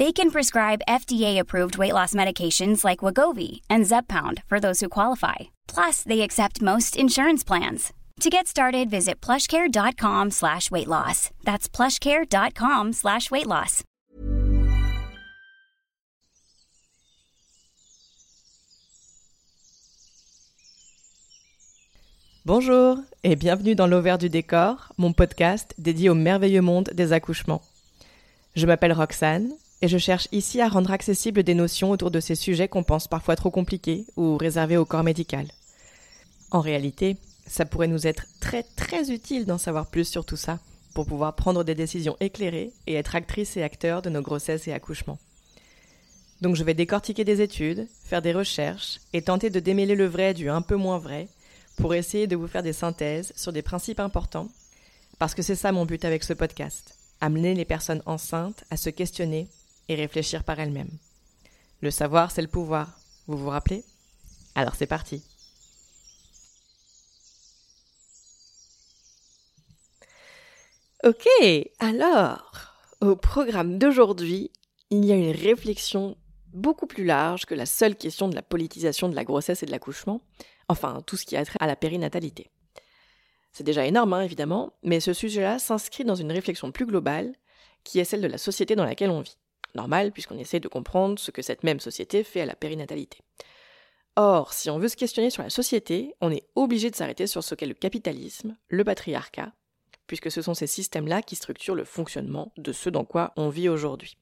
They can prescribe FDA-approved weight loss medications like Wagovi and Zepbound for those who qualify. Plus, they accept most insurance plans. To get started, visit plushcare.com slash weight loss. That's plushcare.com slash weight loss. Bonjour et bienvenue dans l'Auvers du décor, mon podcast dédié au merveilleux monde des accouchements. Je m'appelle Roxane et je cherche ici à rendre accessibles des notions autour de ces sujets qu'on pense parfois trop compliqués ou réservés au corps médical. En réalité, ça pourrait nous être très très utile d'en savoir plus sur tout ça pour pouvoir prendre des décisions éclairées et être actrices et acteurs de nos grossesses et accouchements. Donc je vais décortiquer des études, faire des recherches et tenter de démêler le vrai du un peu moins vrai pour essayer de vous faire des synthèses sur des principes importants, parce que c'est ça mon but avec ce podcast, amener les personnes enceintes à se questionner et réfléchir par elles-mêmes. Le savoir, c'est le pouvoir, vous vous rappelez? Alors c'est parti. Ok, alors, au programme d'aujourd'hui, il y a une réflexion beaucoup plus large que la seule question de la politisation de la grossesse et de l'accouchement, enfin tout ce qui a trait à la périnatalité. C'est déjà énorme, hein, évidemment, mais ce sujet-là s'inscrit dans une réflexion plus globale, qui est celle de la société dans laquelle on vit. Normal, puisqu'on essaie de comprendre ce que cette même société fait à la périnatalité. Or, si on veut se questionner sur la société, on est obligé de s'arrêter sur ce qu'est le capitalisme, le patriarcat, puisque ce sont ces systèmes-là qui structurent le fonctionnement de ce dans quoi on vit aujourd'hui.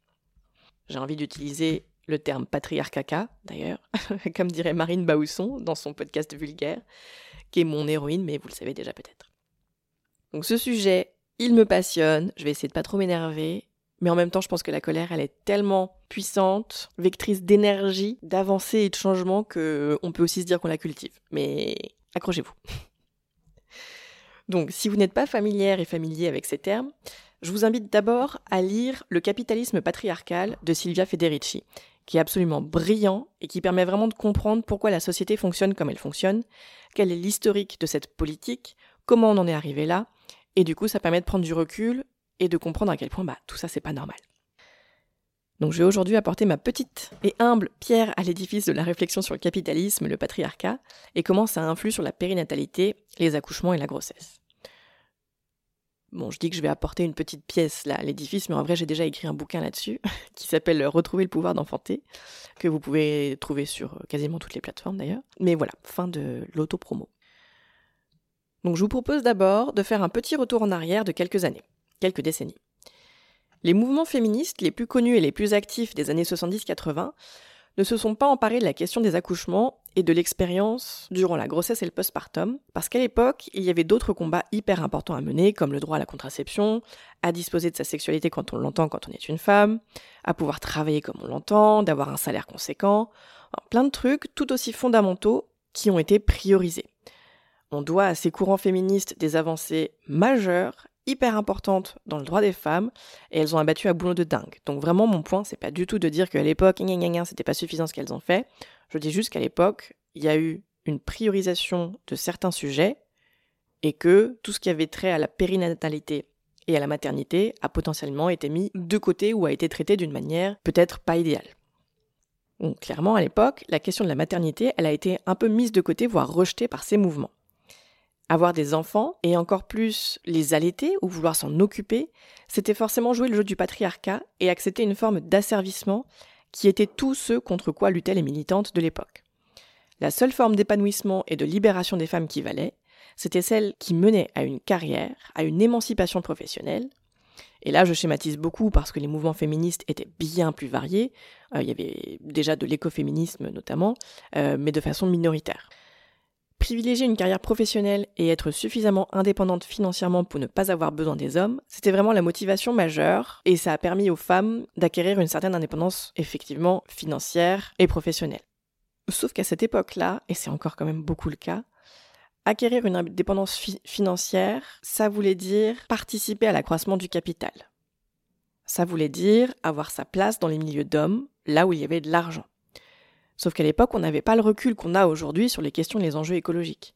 J'ai envie d'utiliser le terme patriarcaca, d'ailleurs, comme dirait Marine Baousson dans son podcast vulgaire, qui est mon héroïne, mais vous le savez déjà peut-être. Donc ce sujet, il me passionne, je vais essayer de pas trop m'énerver, mais en même temps, je pense que la colère, elle est tellement puissante, vectrice d'énergie, d'avancée et de changement que on peut aussi se dire qu'on la cultive. Mais accrochez-vous. Donc, si vous n'êtes pas familière et familier avec ces termes, je vous invite d'abord à lire Le capitalisme patriarcal de Silvia Federici, qui est absolument brillant et qui permet vraiment de comprendre pourquoi la société fonctionne comme elle fonctionne, quel est l'historique de cette politique, comment on en est arrivé là, et du coup ça permet de prendre du recul et de comprendre à quel point bah, tout ça c'est pas normal. Donc je vais aujourd'hui apporter ma petite et humble pierre à l'édifice de la réflexion sur le capitalisme, le patriarcat, et comment ça influe sur la périnatalité, les accouchements et la grossesse. Bon, je dis que je vais apporter une petite pièce là à l'édifice, mais en vrai j'ai déjà écrit un bouquin là-dessus qui s'appelle Retrouver le pouvoir d'enfanter, que vous pouvez trouver sur quasiment toutes les plateformes d'ailleurs. Mais voilà, fin de l'auto-promo. Donc je vous propose d'abord de faire un petit retour en arrière de quelques années, quelques décennies. Les mouvements féministes les plus connus et les plus actifs des années 70-80 ne se sont pas emparés de la question des accouchements et de l'expérience durant la grossesse et le postpartum, parce qu'à l'époque, il y avait d'autres combats hyper importants à mener, comme le droit à la contraception, à disposer de sa sexualité quand on l'entend quand on est une femme, à pouvoir travailler comme on l'entend, d'avoir un salaire conséquent, plein de trucs tout aussi fondamentaux qui ont été priorisés. On doit à ces courants féministes des avancées majeures hyper importantes dans le droit des femmes et elles ont abattu à boulot de dingue. Donc vraiment mon point c'est pas du tout de dire qu'à l'époque c'était pas suffisant ce qu'elles ont fait. Je dis juste qu'à l'époque il y a eu une priorisation de certains sujets et que tout ce qui avait trait à la périnatalité et à la maternité a potentiellement été mis de côté ou a été traité d'une manière peut-être pas idéale. Donc clairement à l'époque, la question de la maternité, elle a été un peu mise de côté, voire rejetée par ces mouvements. Avoir des enfants, et encore plus les allaiter ou vouloir s'en occuper, c'était forcément jouer le jeu du patriarcat et accepter une forme d'asservissement qui était tout ce contre quoi luttaient les militantes de l'époque. La seule forme d'épanouissement et de libération des femmes qui valait, c'était celle qui menait à une carrière, à une émancipation professionnelle. Et là, je schématise beaucoup parce que les mouvements féministes étaient bien plus variés. Euh, il y avait déjà de l'écoféminisme notamment, euh, mais de façon minoritaire. Privilégier une carrière professionnelle et être suffisamment indépendante financièrement pour ne pas avoir besoin des hommes, c'était vraiment la motivation majeure et ça a permis aux femmes d'acquérir une certaine indépendance effectivement financière et professionnelle. Sauf qu'à cette époque-là, et c'est encore quand même beaucoup le cas, acquérir une indépendance financière, ça voulait dire participer à l'accroissement du capital. Ça voulait dire avoir sa place dans les milieux d'hommes, là où il y avait de l'argent. Sauf qu'à l'époque, on n'avait pas le recul qu'on a aujourd'hui sur les questions et les enjeux écologiques.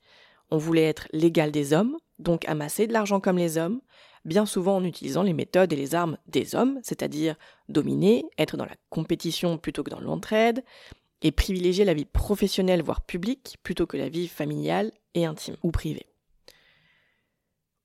On voulait être l'égal des hommes, donc amasser de l'argent comme les hommes, bien souvent en utilisant les méthodes et les armes des hommes, c'est-à-dire dominer, être dans la compétition plutôt que dans l'entraide, et privilégier la vie professionnelle voire publique plutôt que la vie familiale et intime ou privée.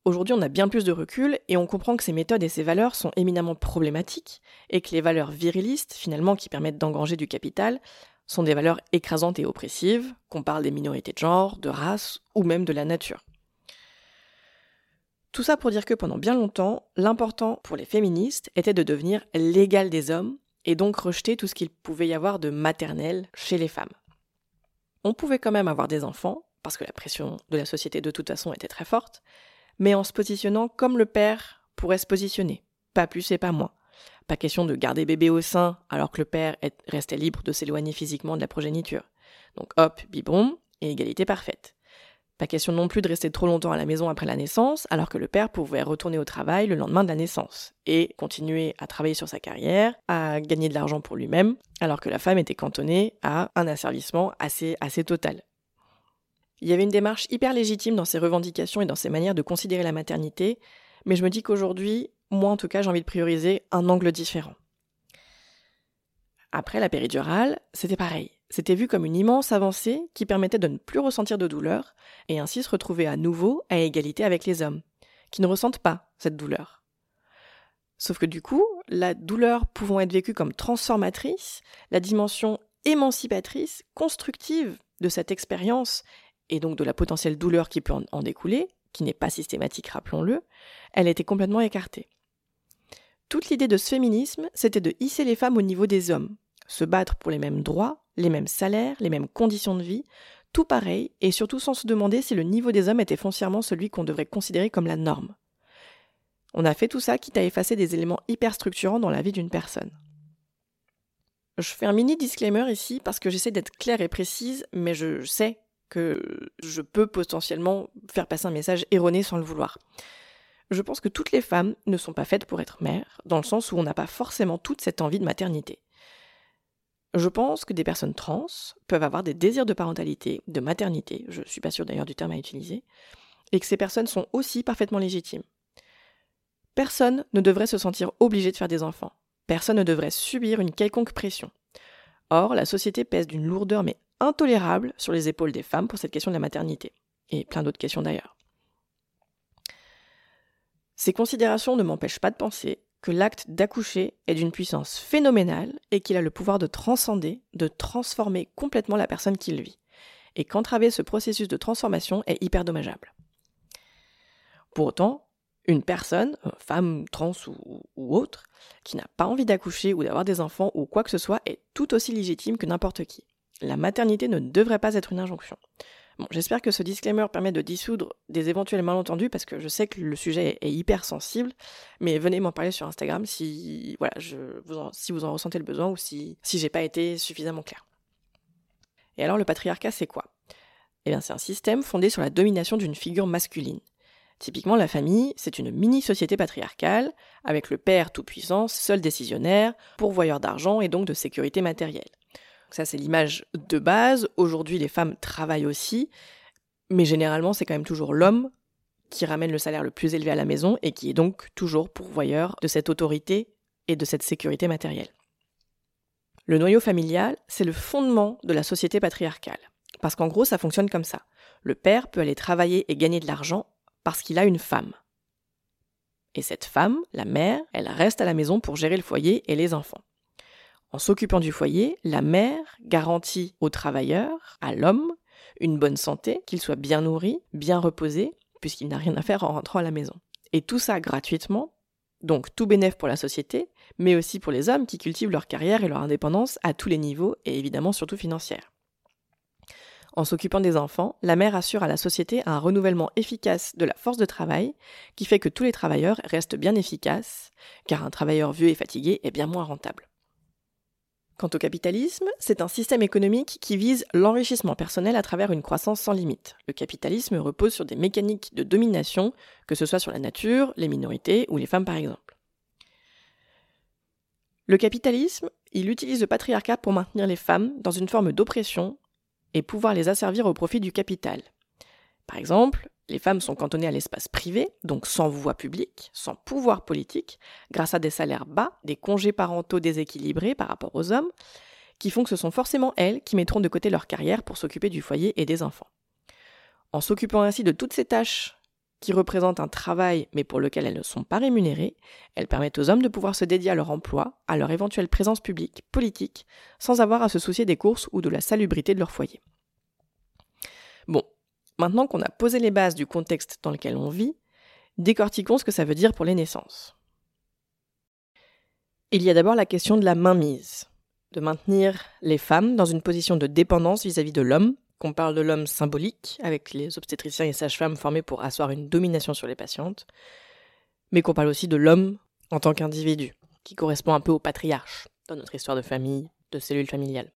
Aujourd'hui, on a bien plus de recul et on comprend que ces méthodes et ces valeurs sont éminemment problématiques et que les valeurs virilistes, finalement, qui permettent d'engranger du capital, sont des valeurs écrasantes et oppressives, qu'on parle des minorités de genre, de race ou même de la nature. Tout ça pour dire que pendant bien longtemps, l'important pour les féministes était de devenir l'égal des hommes et donc rejeter tout ce qu'il pouvait y avoir de maternel chez les femmes. On pouvait quand même avoir des enfants, parce que la pression de la société de toute façon était très forte, mais en se positionnant comme le père pourrait se positionner, pas plus et pas moins. Pas question de garder bébé au sein alors que le père restait libre de s'éloigner physiquement de la progéniture. Donc hop, biberon, et égalité parfaite. Pas question non plus de rester trop longtemps à la maison après la naissance, alors que le père pouvait retourner au travail le lendemain de la naissance et continuer à travailler sur sa carrière, à gagner de l'argent pour lui-même, alors que la femme était cantonnée à un asservissement assez, assez total. Il y avait une démarche hyper légitime dans ses revendications et dans ses manières de considérer la maternité, mais je me dis qu'aujourd'hui, moi en tout cas, j'ai envie de prioriser un angle différent. Après la péridurale, c'était pareil. C'était vu comme une immense avancée qui permettait de ne plus ressentir de douleur et ainsi se retrouver à nouveau à égalité avec les hommes, qui ne ressentent pas cette douleur. Sauf que du coup, la douleur pouvant être vécue comme transformatrice, la dimension émancipatrice, constructive de cette expérience et donc de la potentielle douleur qui peut en découler, qui n'est pas systématique, rappelons-le, elle était complètement écartée. Toute l'idée de ce féminisme, c'était de hisser les femmes au niveau des hommes, se battre pour les mêmes droits, les mêmes salaires, les mêmes conditions de vie, tout pareil, et surtout sans se demander si le niveau des hommes était foncièrement celui qu'on devrait considérer comme la norme. On a fait tout ça quitte à effacer des éléments hyper structurants dans la vie d'une personne. Je fais un mini disclaimer ici parce que j'essaie d'être claire et précise, mais je sais que je peux potentiellement faire passer un message erroné sans le vouloir. Je pense que toutes les femmes ne sont pas faites pour être mères, dans le sens où on n'a pas forcément toute cette envie de maternité. Je pense que des personnes trans peuvent avoir des désirs de parentalité, de maternité, je ne suis pas sûre d'ailleurs du terme à utiliser, et que ces personnes sont aussi parfaitement légitimes. Personne ne devrait se sentir obligé de faire des enfants. Personne ne devrait subir une quelconque pression. Or, la société pèse d'une lourdeur mais intolérable sur les épaules des femmes pour cette question de la maternité, et plein d'autres questions d'ailleurs. Ces considérations ne m'empêchent pas de penser que l'acte d'accoucher est d'une puissance phénoménale et qu'il a le pouvoir de transcender, de transformer complètement la personne qui le vit, et qu'entraver ce processus de transformation est hyper dommageable. Pour autant, une personne, euh, femme, trans ou, ou autre, qui n'a pas envie d'accoucher ou d'avoir des enfants ou quoi que ce soit est tout aussi légitime que n'importe qui. La maternité ne devrait pas être une injonction. J'espère que ce disclaimer permet de dissoudre des éventuels malentendus parce que je sais que le sujet est hyper sensible, mais venez m'en parler sur Instagram si voilà, je vous en, si vous en ressentez le besoin ou si si j'ai pas été suffisamment clair. Et alors le patriarcat c'est quoi? Eh bien c'est un système fondé sur la domination d'une figure masculine. Typiquement, la famille, c'est une mini-société patriarcale, avec le père tout-puissant, seul décisionnaire, pourvoyeur d'argent et donc de sécurité matérielle. Ça, c'est l'image de base. Aujourd'hui, les femmes travaillent aussi, mais généralement, c'est quand même toujours l'homme qui ramène le salaire le plus élevé à la maison et qui est donc toujours pourvoyeur de cette autorité et de cette sécurité matérielle. Le noyau familial, c'est le fondement de la société patriarcale. Parce qu'en gros, ça fonctionne comme ça. Le père peut aller travailler et gagner de l'argent parce qu'il a une femme. Et cette femme, la mère, elle reste à la maison pour gérer le foyer et les enfants. En s'occupant du foyer, la mère garantit au travailleur, à l'homme, une bonne santé, qu'il soit bien nourri, bien reposé, puisqu'il n'a rien à faire en rentrant à la maison. Et tout ça gratuitement, donc tout bénéf pour la société, mais aussi pour les hommes qui cultivent leur carrière et leur indépendance à tous les niveaux, et évidemment surtout financière. En s'occupant des enfants, la mère assure à la société un renouvellement efficace de la force de travail qui fait que tous les travailleurs restent bien efficaces, car un travailleur vieux et fatigué est bien moins rentable. Quant au capitalisme, c'est un système économique qui vise l'enrichissement personnel à travers une croissance sans limite. Le capitalisme repose sur des mécaniques de domination, que ce soit sur la nature, les minorités ou les femmes par exemple. Le capitalisme, il utilise le patriarcat pour maintenir les femmes dans une forme d'oppression et pouvoir les asservir au profit du capital. Par exemple, les femmes sont cantonnées à l'espace privé, donc sans voix publique, sans pouvoir politique, grâce à des salaires bas, des congés parentaux déséquilibrés par rapport aux hommes, qui font que ce sont forcément elles qui mettront de côté leur carrière pour s'occuper du foyer et des enfants. En s'occupant ainsi de toutes ces tâches qui représentent un travail mais pour lequel elles ne sont pas rémunérées, elles permettent aux hommes de pouvoir se dédier à leur emploi, à leur éventuelle présence publique, politique, sans avoir à se soucier des courses ou de la salubrité de leur foyer. Bon, maintenant qu'on a posé les bases du contexte dans lequel on vit, décortiquons ce que ça veut dire pour les naissances. Il y a d'abord la question de la mainmise, de maintenir les femmes dans une position de dépendance vis-à-vis de l'homme qu'on parle de l'homme symbolique, avec les obstétriciens et sages-femmes formés pour asseoir une domination sur les patientes, mais qu'on parle aussi de l'homme en tant qu'individu, qui correspond un peu au patriarche dans notre histoire de famille, de cellule familiale.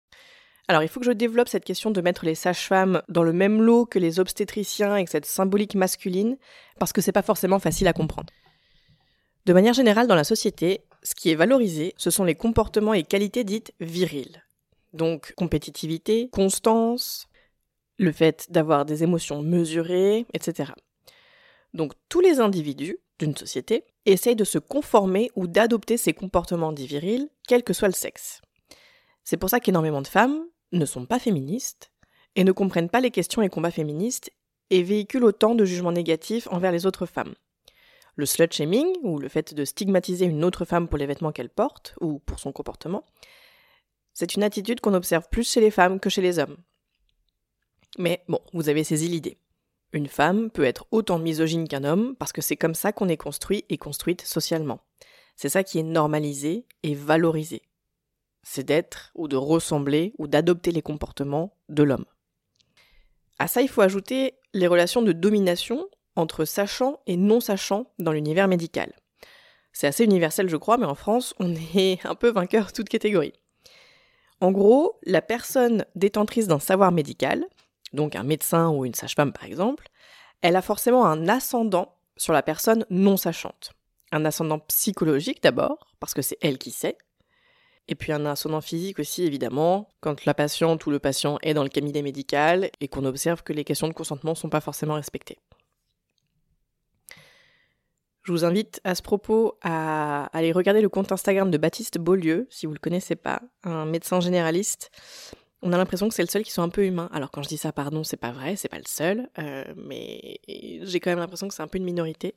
Alors il faut que je développe cette question de mettre les sages-femmes dans le même lot que les obstétriciens avec cette symbolique masculine, parce que c'est pas forcément facile à comprendre. De manière générale, dans la société, ce qui est valorisé, ce sont les comportements et qualités dites viriles. Donc compétitivité, constance, le fait d'avoir des émotions mesurées, etc. Donc tous les individus d'une société essayent de se conformer ou d'adopter ces comportements dits virils, quel que soit le sexe. C'est pour ça qu'énormément de femmes ne sont pas féministes et ne comprennent pas les questions et combats féministes et véhiculent autant de jugements négatifs envers les autres femmes. Le slut shaming, ou le fait de stigmatiser une autre femme pour les vêtements qu'elle porte, ou pour son comportement, c'est une attitude qu'on observe plus chez les femmes que chez les hommes. Mais bon, vous avez saisi l'idée. Une femme peut être autant misogyne qu'un homme parce que c'est comme ça qu'on est construit et construite socialement. C'est ça qui est normalisé et valorisé. C'est d'être ou de ressembler ou d'adopter les comportements de l'homme. À ça, il faut ajouter les relations de domination entre sachant et non sachant dans l'univers médical. C'est assez universel, je crois, mais en France, on est un peu vainqueur toute catégorie. En gros, la personne détentrice d'un savoir médical, donc un médecin ou une sage-femme par exemple, elle a forcément un ascendant sur la personne non sachante. Un ascendant psychologique d'abord, parce que c'est elle qui sait, et puis un ascendant physique aussi évidemment, quand la patiente ou le patient est dans le cabinet médical et qu'on observe que les questions de consentement ne sont pas forcément respectées. Je vous invite à ce propos à aller regarder le compte Instagram de Baptiste Beaulieu, si vous ne le connaissez pas, un médecin généraliste on a l'impression que c'est le seul qui soit un peu humain. Alors quand je dis ça, pardon, c'est pas vrai, c'est pas le seul, euh, mais j'ai quand même l'impression que c'est un peu une minorité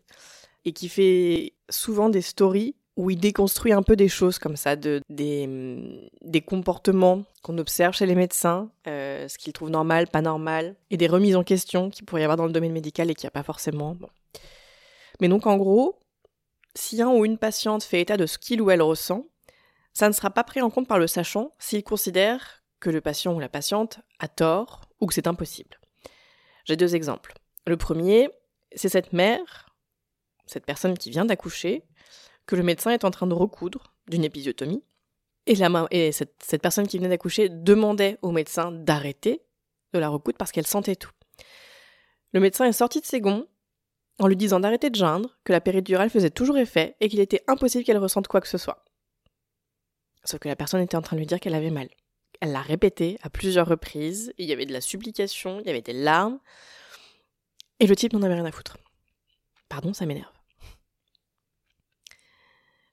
et qui fait souvent des stories où il déconstruit un peu des choses comme ça, de, des, des comportements qu'on observe chez les médecins, euh, ce qu'ils trouvent normal, pas normal, et des remises en question qu'il pourrait y avoir dans le domaine médical et qu'il n'y a pas forcément. Mais donc en gros, si un ou une patiente fait état de ce qu'il ou elle ressent, ça ne sera pas pris en compte par le sachant s'il considère que le patient ou la patiente a tort ou que c'est impossible. J'ai deux exemples. Le premier, c'est cette mère, cette personne qui vient d'accoucher, que le médecin est en train de recoudre d'une épisiotomie. Et, cette, cette personne qui venait d'accoucher demandait au médecin d'arrêter de la recoudre parce qu'elle sentait tout. Le médecin est sorti de ses gonds en lui disant d'arrêter de geindre, que la péridurale faisait toujours effet et qu'il était impossible qu'elle ressente quoi que ce soit. Sauf que la personne était en train de lui dire qu'elle avait mal. Elle l'a répété à plusieurs reprises. Il y avait de la supplication, il y avait des larmes. Et le type n'en avait rien à foutre. Pardon, ça m'énerve.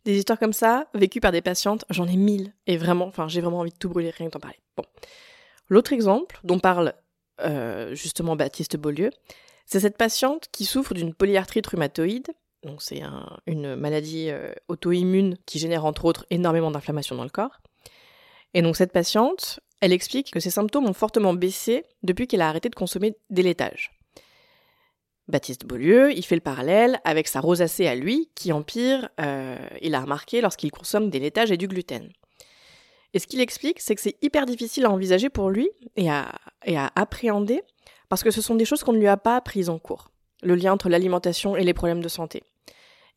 Des histoires comme ça, vécues par des patientes, j'en ai mille. Et vraiment, enfin, j'ai vraiment envie de tout brûler, rien que d'en parler. Bon. L'autre exemple, dont parle euh, justement Baptiste Beaulieu, c'est cette patiente qui souffre d'une polyarthrite rhumatoïde. Donc c'est une maladie euh, auto-immune qui génère entre autres énormément d'inflammation dans le corps. Et donc cette patiente, elle explique que ses symptômes ont fortement baissé depuis qu'elle a arrêté de consommer des laitages. Baptiste Beaulieu, il fait le parallèle avec sa rosacée à lui, qui empire, euh, il a remarqué, lorsqu'il consomme des laitages et du gluten. Et ce qu'il explique, c'est que c'est hyper difficile à envisager pour lui et à, appréhender, parce que ce sont des choses qu'on ne lui a pas apprises en cours, le lien entre l'alimentation et les problèmes de santé.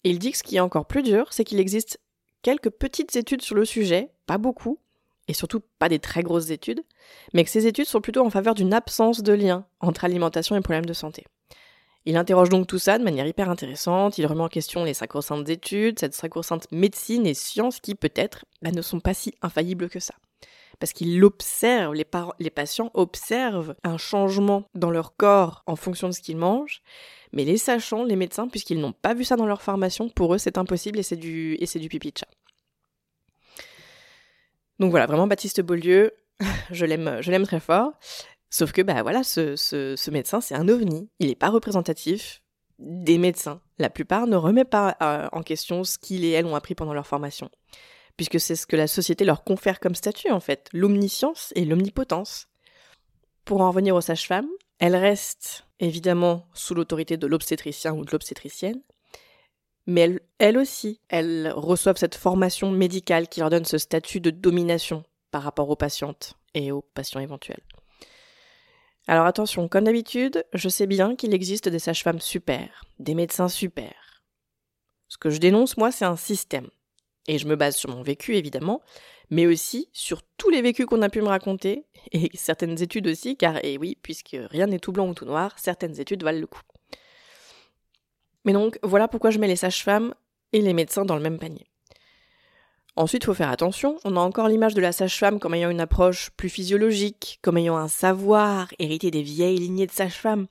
Et il dit que ce qui est encore plus dur, c'est qu'il existe quelques petites études sur le sujet, pas beaucoup, et surtout pas des très grosses études, mais que ces études sont plutôt en faveur d'une absence de lien entre alimentation et problèmes de santé. Il interroge donc tout ça de manière hyper intéressante, il remet en question les sacro-saintes études, cette sacro-sainte médecine et science qui peut-être bah, ne sont pas si infaillibles que ça. Parce qu'il observe, les, patients observent un changement dans leur corps en fonction de ce qu'ils mangent, mais les sachants, les médecins, puisqu'ils n'ont pas vu ça dans leur formation, pour eux c'est impossible et c'est du, et pipi de chat. Donc voilà, vraiment Baptiste Beaulieu, je l'aime, je l'aime très fort. Sauf que, bah voilà, ce, ce, médecin, c'est un ovni. Il n'est pas représentatif des médecins. La plupart ne remettent pas euh, en question ce qu'ils et elles ont appris pendant leur formation. Puisque c'est ce que la société leur confère comme statut, en fait, l'omniscience et l'omnipotence. Pour en revenir aux sages-femmes, elles restent évidemment sous l'autorité de l'obstétricien ou de l'obstétricienne, mais elles, elles aussi, elles reçoivent cette formation médicale qui leur donne ce statut de domination par rapport aux patientes et aux patients éventuels. Alors attention, comme d'habitude, je sais bien qu'il existe des sages-femmes super, des médecins super. Ce que je dénonce, moi, c'est un système. Et je me base sur mon vécu, évidemment, mais aussi sur tous les vécus qu'on a pu me raconter, et certaines études aussi, car, et oui, puisque rien n'est tout blanc ou tout noir, certaines études valent le coup. Mais donc, voilà pourquoi je mets les sages-femmes et les médecins dans le même panier. Ensuite, il faut faire attention, on a encore l'image de la sage-femme comme ayant une approche plus physiologique, comme ayant un savoir hérité des vieilles lignées de sage-femmes.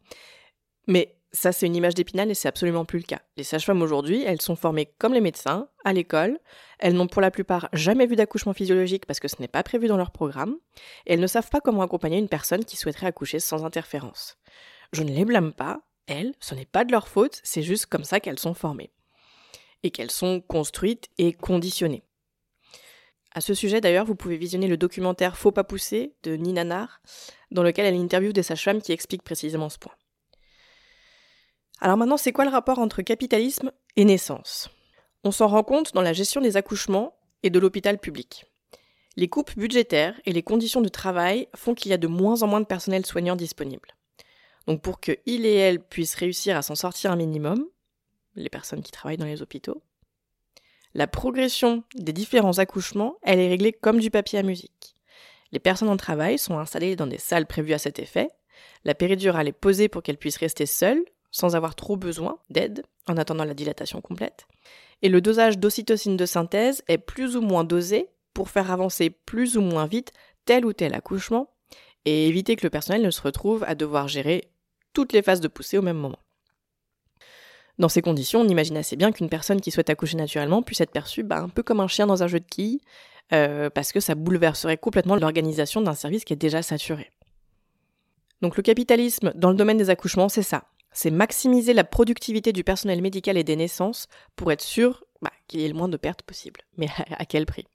Mais ça, c'est une image d'épinal et c'est absolument plus le cas. Les sages-femmes aujourd'hui, elles sont formées comme les médecins, à l'école, elles n'ont pour la plupart jamais vu d'accouchement physiologique parce que ce n'est pas prévu dans leur programme, et elles ne savent pas comment accompagner une personne qui souhaiterait accoucher sans interférence. Je ne les blâme pas, elles, ce n'est pas de leur faute, c'est juste comme ça qu'elles sont formées. Et qu'elles sont construites et conditionnées. À ce sujet, d'ailleurs, vous pouvez visionner le documentaire Faut pas pousser de Nina Nar, dans lequel elle interviewe des sages-femmes qui expliquent précisément ce point. Alors maintenant, c'est quoi le rapport entre capitalisme et naissance? On s'en rend compte dans la gestion des accouchements et de l'hôpital public. Les coupes budgétaires et les conditions de travail font qu'il y a de moins en moins de personnel soignant disponible. Donc pour que il et elle puissent réussir à s'en sortir un minimum, les personnes qui travaillent dans les hôpitaux, la progression des différents accouchements, elle est réglée comme du papier à musique. Les personnes en travail sont installées dans des salles prévues à cet effet. La péridurale est posée pour qu'elle puisse rester seule, sans avoir trop besoin d'aide, en attendant la dilatation complète. Et le dosage d'ocytocine de synthèse est plus ou moins dosé pour faire avancer plus ou moins vite tel ou tel accouchement et éviter que le personnel ne se retrouve à devoir gérer toutes les phases de poussée au même moment. Dans ces conditions, on imagine assez bien qu'une personne qui souhaite accoucher naturellement puisse être perçue bah, un peu comme un chien dans un jeu de quilles, euh, parce que ça bouleverserait complètement l'organisation d'un service qui est déjà saturé. Donc le capitalisme dans le domaine des accouchements, c'est ça. C'est maximiser la productivité du personnel médical et des naissances pour être sûr bah, qu'il y ait le moins de pertes possible. Mais à quel prix?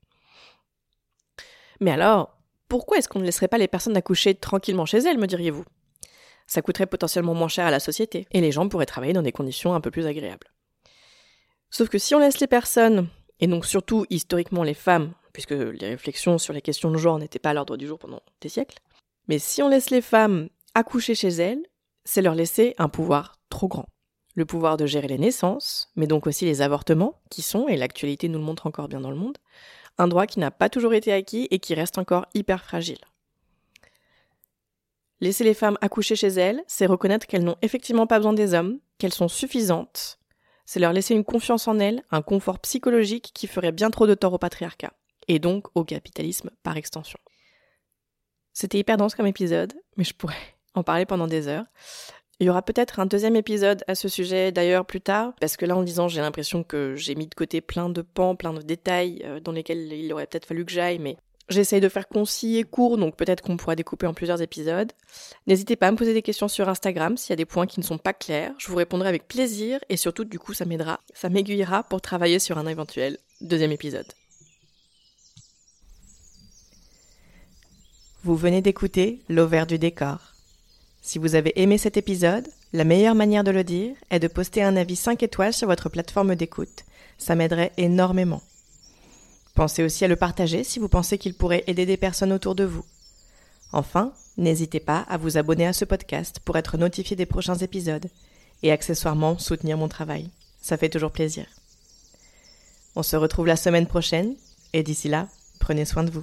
Mais alors, pourquoi est-ce qu'on ne laisserait pas les personnes accoucher tranquillement chez elles, me diriez-vous? Ça coûterait potentiellement moins cher à la société, et les gens pourraient travailler dans des conditions un peu plus agréables. Sauf que si on laisse les personnes, et donc surtout historiquement les femmes, puisque les réflexions sur les questions de genre n'étaient pas à l'ordre du jour pendant des siècles, mais si on laisse les femmes accoucher chez elles, c'est leur laisser un pouvoir trop grand. Le pouvoir de gérer les naissances, mais donc aussi les avortements, qui sont, et l'actualité nous le montre encore bien dans le monde, un droit qui n'a pas toujours été acquis et qui reste encore hyper fragile. Laisser les femmes accoucher chez elles, c'est reconnaître qu'elles n'ont effectivement pas besoin des hommes, qu'elles sont suffisantes. C'est leur laisser une confiance en elles, un confort psychologique qui ferait bien trop de tort au patriarcat, et donc au capitalisme par extension. C'était hyper dense comme épisode, mais je pourrais en parler pendant des heures. Il y aura peut-être un deuxième épisode à ce sujet d'ailleurs plus tard, parce que là en disant j'ai l'impression que j'ai mis de côté plein de pans, plein de détails euh, dans lesquels il aurait peut-être fallu que j'aille, mais J'essaye de faire concis et court, donc peut-être qu'on pourra découper en plusieurs épisodes. N'hésitez pas à me poser des questions sur Instagram s'il y a des points qui ne sont pas clairs. Je vous répondrai avec plaisir et surtout, du coup, ça m'aidera, ça m'aiguillera pour travailler sur un éventuel deuxième épisode. Vous venez d'écouter L'Auvert du décor. Si vous avez aimé cet épisode, la meilleure manière de le dire est de poster un avis 5 étoiles sur votre plateforme d'écoute. Ça m'aiderait énormément. Pensez aussi à le partager si vous pensez qu'il pourrait aider des personnes autour de vous. Enfin, n'hésitez pas à vous abonner à ce podcast pour être notifié des prochains épisodes et accessoirement soutenir mon travail. Ça fait toujours plaisir. On se retrouve la semaine prochaine et d'ici là, prenez soin de vous.